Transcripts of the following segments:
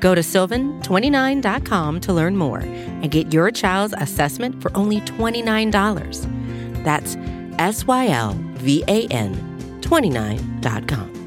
Go to sylvan29.com to learn more and get your child's assessment for only $29. That's S Y L V A N 29.com.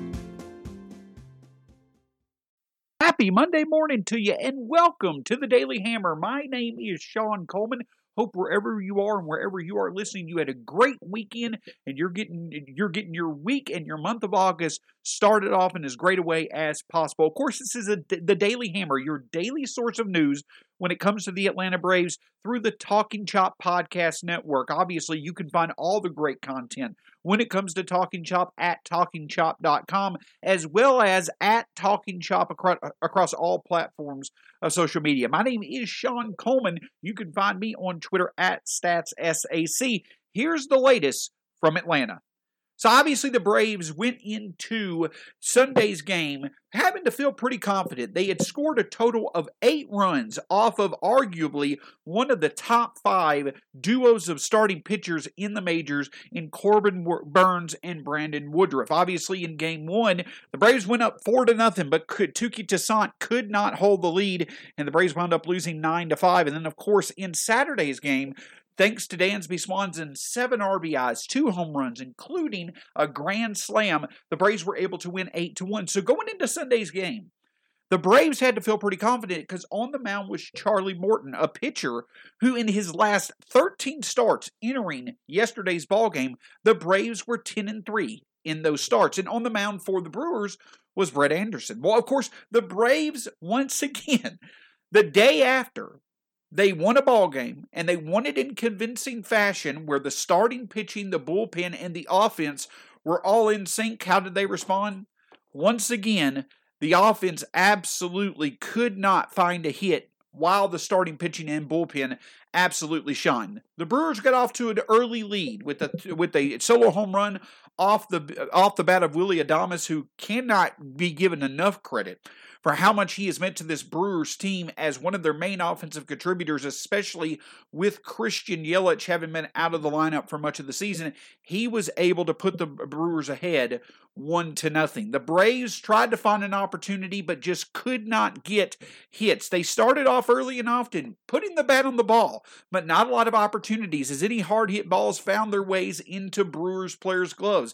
Happy Monday morning to you and welcome to the Daily Hammer. My name is Sean Coleman. Hope wherever you are and wherever you are listening, you had a great weekend and you're getting you're getting your week and your month of August started off in as great a way as possible. Of course, this is a, the Daily Hammer, your daily source of news when it comes to the Atlanta Braves through the Talking Chop podcast network. Obviously, you can find all the great content when it comes to Talking Chop at talkingchop.com as well as at Talking Chop across, across all platforms of social media. My name is Sean Coleman. You can find me on Twitter at StatsSAC. Here's the latest from Atlanta. So obviously the Braves went into Sunday's game having to feel pretty confident. They had scored a total of eight runs off of arguably one of the top five duos of starting pitchers in the majors in Corbin Burnes and Brandon Woodruff. Obviously in game one, the Braves went up four to nothing, but Touki Toussaint could not hold the lead, and the Braves wound up losing nine to five. And then of course in Saturday's game, Thanks to Dansby Swanson's seven RBIs, two home runs, including a grand slam, the Braves were able to win 8 to 1. So going into Sunday's game, the Braves had to feel pretty confident because on the mound was Charlie Morton, a pitcher who, in his last 13 starts entering yesterday's ball game, the Braves were 10 and 3 in those starts. And on the mound for the Brewers was Brett Anderson. Well, of course, the Braves, once again, the day after they won a ball game and they won it in convincing fashion where the starting pitching, the bullpen, and the offense were all in sync. How did they respond? Once again, the offense absolutely could not find a hit while the starting pitching and bullpen absolutely shine. The Brewers got off to an early lead with a with a solo home run off the off the bat of Willie Adames, who cannot be given enough credit for how much he has meant to this Brewers team as one of their main offensive contributors, especially with Christian Yelich having been out of the lineup for much of the season. He was able to put the Brewers ahead one to nothing. The Braves tried to find an opportunity, but just could not get hits. They started off early and often, putting the bat on the ball, but not a lot of opportunities as any hard hit balls found their ways into Brewers players' gloves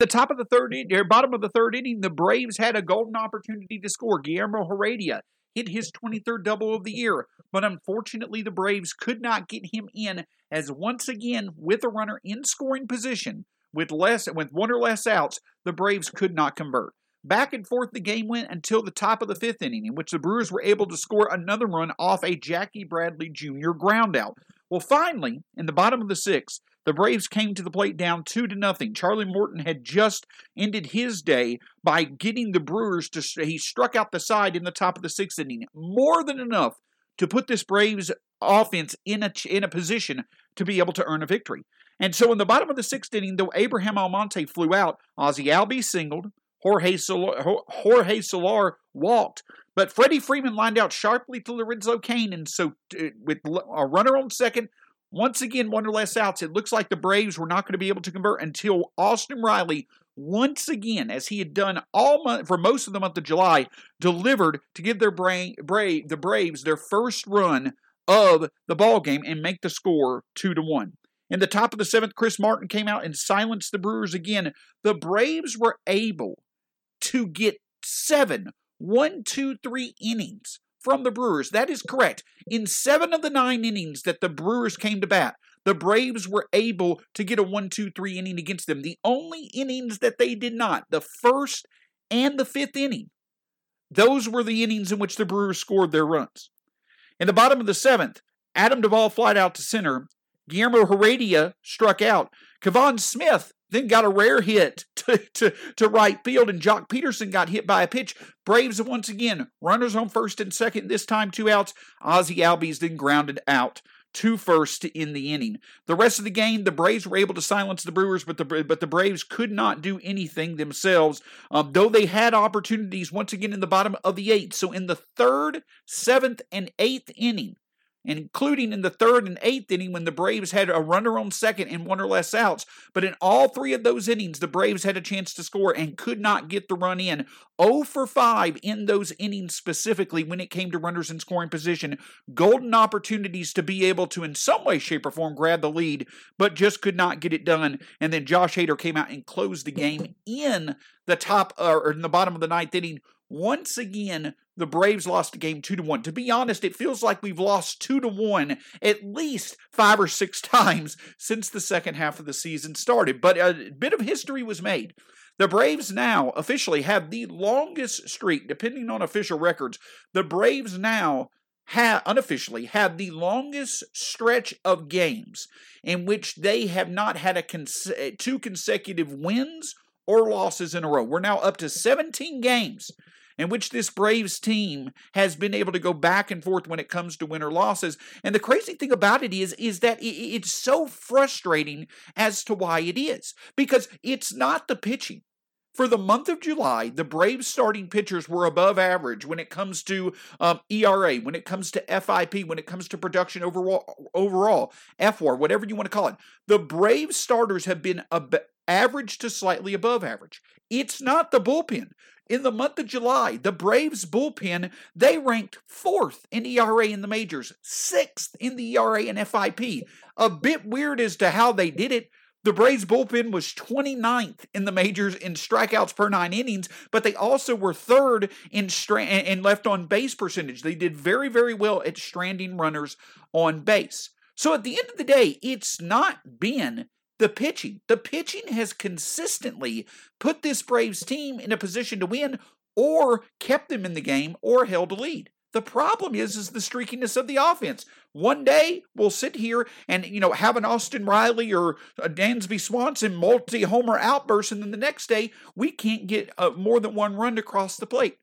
At the top of the third inning, or bottom of the third inning, the Braves had a golden opportunity to score. Guillermo Heredia hit his 23rd double of the year, but unfortunately, the Braves could not get him in. As once again, with a runner in scoring position, with less with one or less outs, the Braves could not convert. Back and forth the game went until the top of the fifth inning, in which the Brewers were able to score another run off a Jackie Bradley Jr. groundout. Well, finally, in the bottom of the sixth, the Braves came to the plate down two to nothing. Charlie Morton had just ended his day by getting the Brewers to he struck out the side in the top of the sixth inning, more than enough to put this Braves offense in a in a position to be able to earn a victory. And so in the bottom of the sixth inning, though Abraham Almonte flew out, Ozzie Albies singled, Jorge Soler, Jorge Soler walked, but Freddie Freeman lined out sharply to Lorenzo Cain, and so uh, with a runner on second, once again, one or less outs. It looks like the Braves were not going to be able to convert until Austin Riley, once again, as he had done all month for most of the month of July, delivered to give their brave the Braves their first run of the ball game and make the score two to one. In the top of the seventh, Chris Martin came out and silenced the Brewers again. The Braves were able to get seven, one, two, three innings from the Brewers. That is correct. In seven of the nine innings that the Brewers came to bat, the Braves were able to get a one, two, three inning against them. The only innings that they did not, the first and the fifth inning, those were the innings in which the Brewers scored their runs. In the bottom of the seventh, Adam Duvall flied out to center. Guillermo Heredia struck out. Kevan Smith then got a rare hit to, to, to right field, and Joc Pederson got hit by a pitch. Braves once again, runners on first and second, this time two outs. Ozzie Albies then grounded out to first in the inning. The rest of the game, the Braves were able to silence the Brewers, but the but the Braves could not do anything themselves. Um, though they had opportunities once again in the bottom of the eighth. So in the third, seventh, and eighth inning, including in the third and eighth inning when the Braves had a runner on second and one or less outs. But in all three of those innings, the Braves had a chance to score and could not get the run in. 0 for 5 in those innings specifically when it came to runners in scoring position. Golden opportunities to be able to, in some way, shape, or form, grab the lead, but just could not get it done. And then Josh Hader came out and closed the game in the top or in the bottom of the ninth inning once again, the Braves lost the game two to one. To be honest, it feels like we've lost two to one at least five or six times since the second half of the season started. But a bit of history was made. The Braves now officially have the longest streak, depending on official records. The Braves now have unofficially have the longest stretch of games in which they have not had a cons- two consecutive wins or losses in a row. We're now up to 17 games in which this Braves team has been able to go back and forth when it comes to win or losses. And the crazy thing about it is, is that it's so frustrating as to why it is. Because it's not the pitching. For the month of July, the Braves starting pitchers were above average when it comes to um, ERA, when it comes to FIP, when it comes to production overall, overall FWAR, whatever you want to call it. The Braves starters have been ab- average to slightly above average. It's not the bullpen. In the month of July, the Braves bullpen, they ranked fourth in ERA in the majors, sixth in the ERA and FIP. A bit weird as to how they did it. The Braves bullpen was 29th in the majors in strikeouts per nine innings, but they also were third in, stra- in left on base percentage. They did very, very well at stranding runners on base. So at the end of the day, it's not been the pitching. The pitching has consistently put this Braves team in a position to win or kept them in the game or held a lead. The problem is is the streakiness of the offense. One day we'll sit here and you know have an Austin Riley or a Dansby Swanson multi-homer outburst, and then the next day we can't get uh, more than one run across the plate.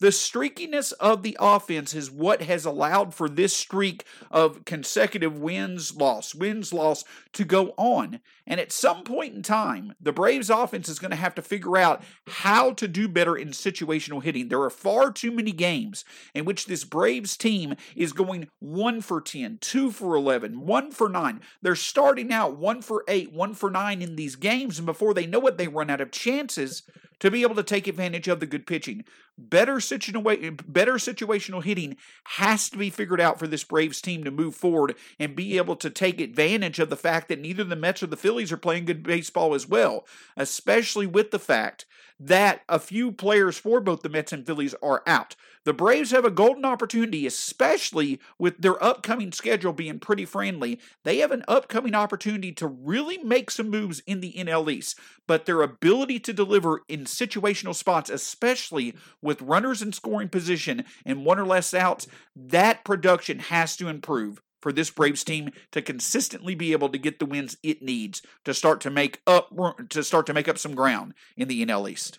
The streakiness of the offense is what has allowed for this streak of consecutive wins, loss, wins, loss to go on. And at some point in time, the Braves offense is going to have to figure out how to do better in situational hitting. There are far too many games in which this Braves team is going 1 for 10, 2 for 11, 1 for 9. They're starting out 1 for 8, 1 for 9 in these games, and before they know it, they run out of chances to be able to take advantage of the good pitching. Better, better situational hitting has to be figured out for this Braves team to move forward and be able to take advantage of the fact that neither the Mets or the Phillies are playing good baseball as well, especially with the fact that a few players for both the Mets and Phillies are out. The Braves have a golden opportunity, especially with their upcoming schedule being pretty friendly. They have an upcoming opportunity to really make some moves in the NL East, but their ability to deliver in situational spots, especially with runners in scoring position and one or less outs, that production has to improve for this Braves team to consistently be able to get the wins it needs to start to make up to start to make up some ground in the NL East.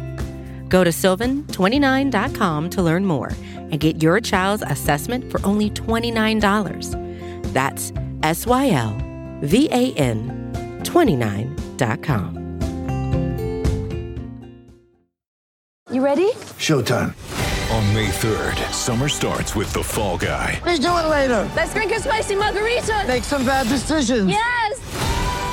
Go to sylvan29.com to learn more and get your child's assessment for only $29. That's S Y L V A N 29.com. You ready? Showtime. On May 3rd, summer starts with The Fall Guy. Let's do it later. Let's drink a spicy margarita. Make some bad decisions. Yes!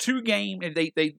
two game and they they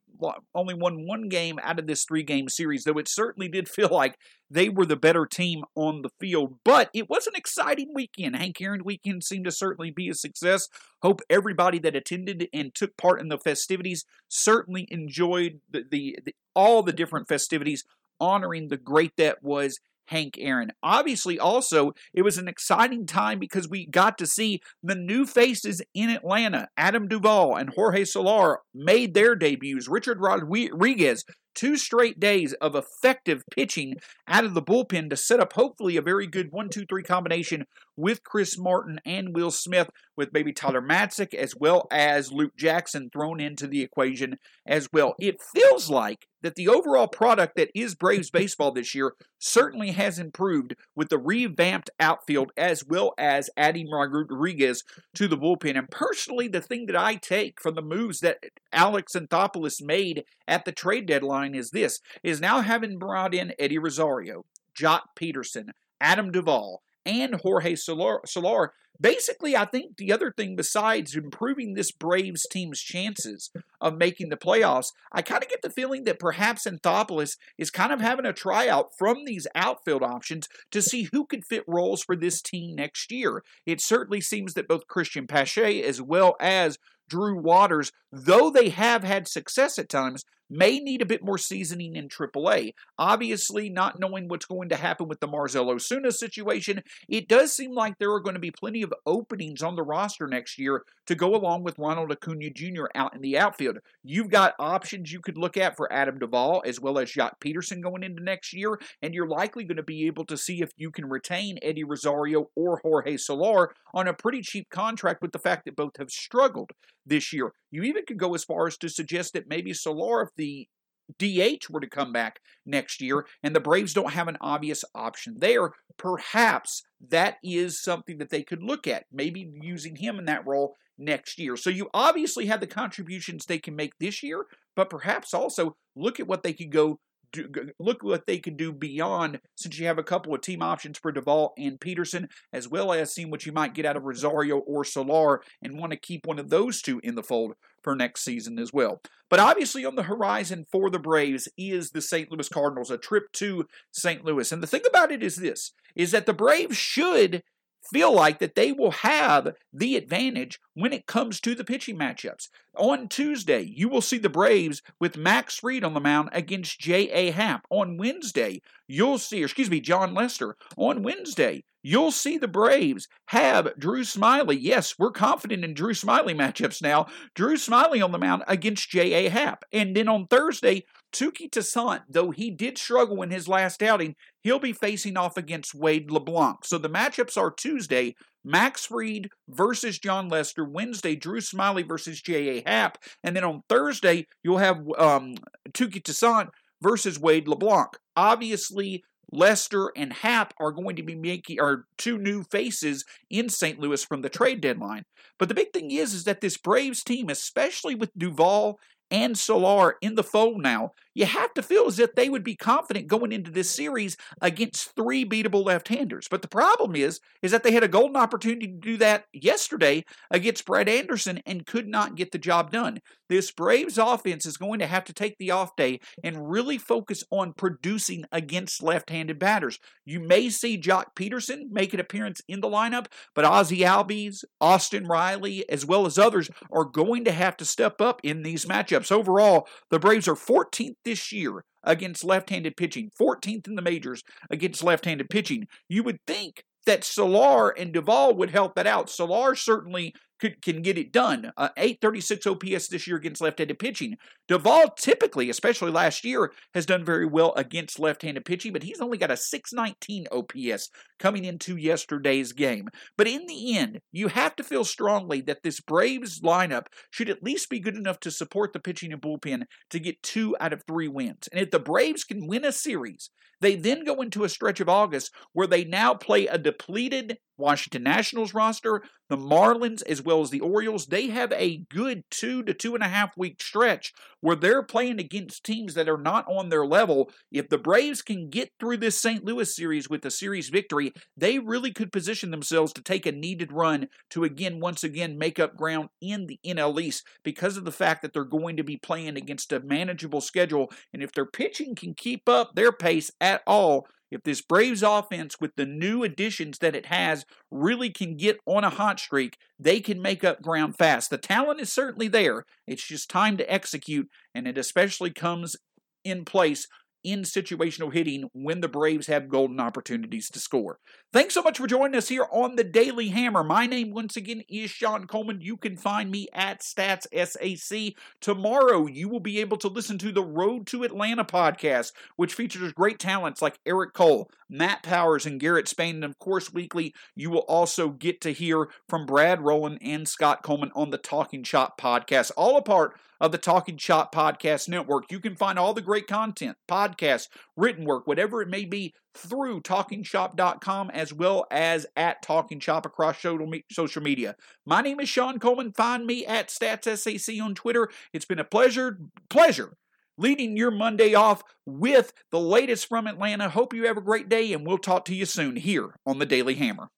only won one game out of this three game series though it certainly did feel like they were the better team on the field. But it was an exciting weekend. Hank aaron weekend seemed to certainly be a success. Hope everybody that attended and took part in the festivities certainly enjoyed the, the, the all the different festivities honoring the great that was Hank Aaron. Obviously, also, it was an exciting time because we got to see the new faces in Atlanta. Adam Duvall and Jorge Soler made their debuts. Richard Rodriguez, two straight days of effective pitching out of the bullpen to set up hopefully a very good one, two, three combination with Chris Martin and Will Smith, with maybe Tyler Matzek as well as Luke Jackson thrown into the equation as well. It feels like that the overall product that is Braves baseball this year certainly has improved with the revamped outfield as well as adding Rodriguez to the bullpen. And personally, the thing that I take from the moves that Alex Anthopoulos made at the trade deadline is this is now having brought in Eddie Rosario, Joc Pederson, Adam Duvall, and Jorge Soler, Soler. Basically, I think the other thing besides improving this Braves team's chances of making the playoffs, I kind of get the feeling that perhaps Anthopoulos is kind of having a tryout from these outfield options to see who could fit roles for this team next year. It certainly seems that both Cristian Pache as well as Drew Waters, though they have had success at times, may need a bit more seasoning in AAA. Obviously, not knowing what's going to happen with the Marcell Ozuna situation, it does seem like there are going to be plenty of openings on the roster next year to go along with Ronald Acuna Jr. out in the outfield. You've got options you could look at for Adam Duvall as well as Joc Pederson going into next year, and you're likely going to be able to see if you can retain Eddie Rosario or Jorge Soler on a pretty cheap contract with the fact that both have struggled this year. You even could go as far as to suggest that maybe Soler, if the DH were to come back next year and the Braves don't have an obvious option there, perhaps that is something that they could look at, maybe using him in that role next year. So you obviously have the contributions they can make this year, but perhaps also look at what they could go do, look what they can do beyond since you have a couple of team options for Duvall and Pederson, as well as seeing what you might get out of Rosario or Soler and want to keep one of those two in the fold for next season as well. But obviously, on the horizon for the Braves is the St. Louis Cardinals, a trip to St. Louis. And the thing about it is this is that the Braves should feel like that they will have the advantage when it comes to the pitching matchups. On Tuesday, you will see the Braves with Max Fried on the mound against J.A. Happ. On Wednesday, you'll see, excuse me, Jon Lester. On Wednesday, you'll see the Braves have Drew Smyly. Yes, we're confident in Drew Smyly matchups now. Drew Smyly on the mound against J.A. Happ. And then on Thursday, Touki Toussaint, though he did struggle in his last outing, he'll be facing off against Wade LeBlanc. So the matchups are Tuesday, Max Fried versus Jon Lester. Wednesday, Drew Smyly versus J.A. Happ. And then on Thursday, you'll have um, Touki Toussaint versus Wade LeBlanc. Obviously, Lester and Happ are going to be making are two new faces in St. Louis from the trade deadline. But the big thing is, is that this Braves team, especially with Duvall and Soler in the fold now, you have to feel as if they would be confident going into this series against three beatable left-handers. But the problem is, is that they had a golden opportunity to do that yesterday against Brett Anderson and could not get the job done. This Braves offense is going to have to take the off day and really focus on producing against left-handed batters. You may see Joc Pederson make an appearance in the lineup, but Ozzie Albies, Austin Riley, as well as others are going to have to step up in these matchups. Overall, the Braves are 14th this year against left handed pitching, 14th in the majors against left handed pitching. You would think that Soler and Duvall would help that out. Soler certainly could, can get it done. Uh, 836 OPS this year against left-handed pitching. Duvall typically, especially last year, has done very well against left-handed pitching, but he's only got a 619 OPS coming into yesterday's game. But in the end, you have to feel strongly that this Braves lineup should at least be good enough to support the pitching and bullpen to get two out of three wins. And if the Braves can win a series, they then go into a stretch of August where they now play a depleted Washington Nationals roster, the Marlins, as well as the Orioles, they have a good two to two and a half week stretch where they're playing against teams that are not on their level. If the Braves can get through this St. Louis series with a series victory, they really could position themselves to take a needed run to again, once again, make up ground in the NL East because of the fact that they're going to be playing against a manageable schedule. And if their pitching can keep up their pace at all, if this Braves offense, with the new additions that it has, really can get on a hot streak, they can make up ground fast. The talent is certainly there. It's just time to execute, and it especially comes in place in situational hitting when the Braves have golden opportunities to score. Thanks so much for joining us here on the Daily Hammer. My name, once again, is Sean Coleman. You can find me at Stats SAC. Tomorrow, you will be able to listen to the Road to Atlanta podcast, which features great talents like Eric Cole, Matt Powers, and Garrett Spain. And of course, weekly, you will also get to hear from Brad Rowland and Scott Coleman on the Talking Chop podcast, all a part of the Talking Chop Podcast Network. You can find all the great content, podcasts, written work, whatever it may be, through talkingchop.com as well as at Talking Chop across social media. My name is Sean Coleman. Find me at StatsSAC on Twitter. It's been a pleasure, pleasure leading your Monday off with the latest from Atlanta. Hope you have a great day, and we'll talk to you soon here on the Daily Hammer.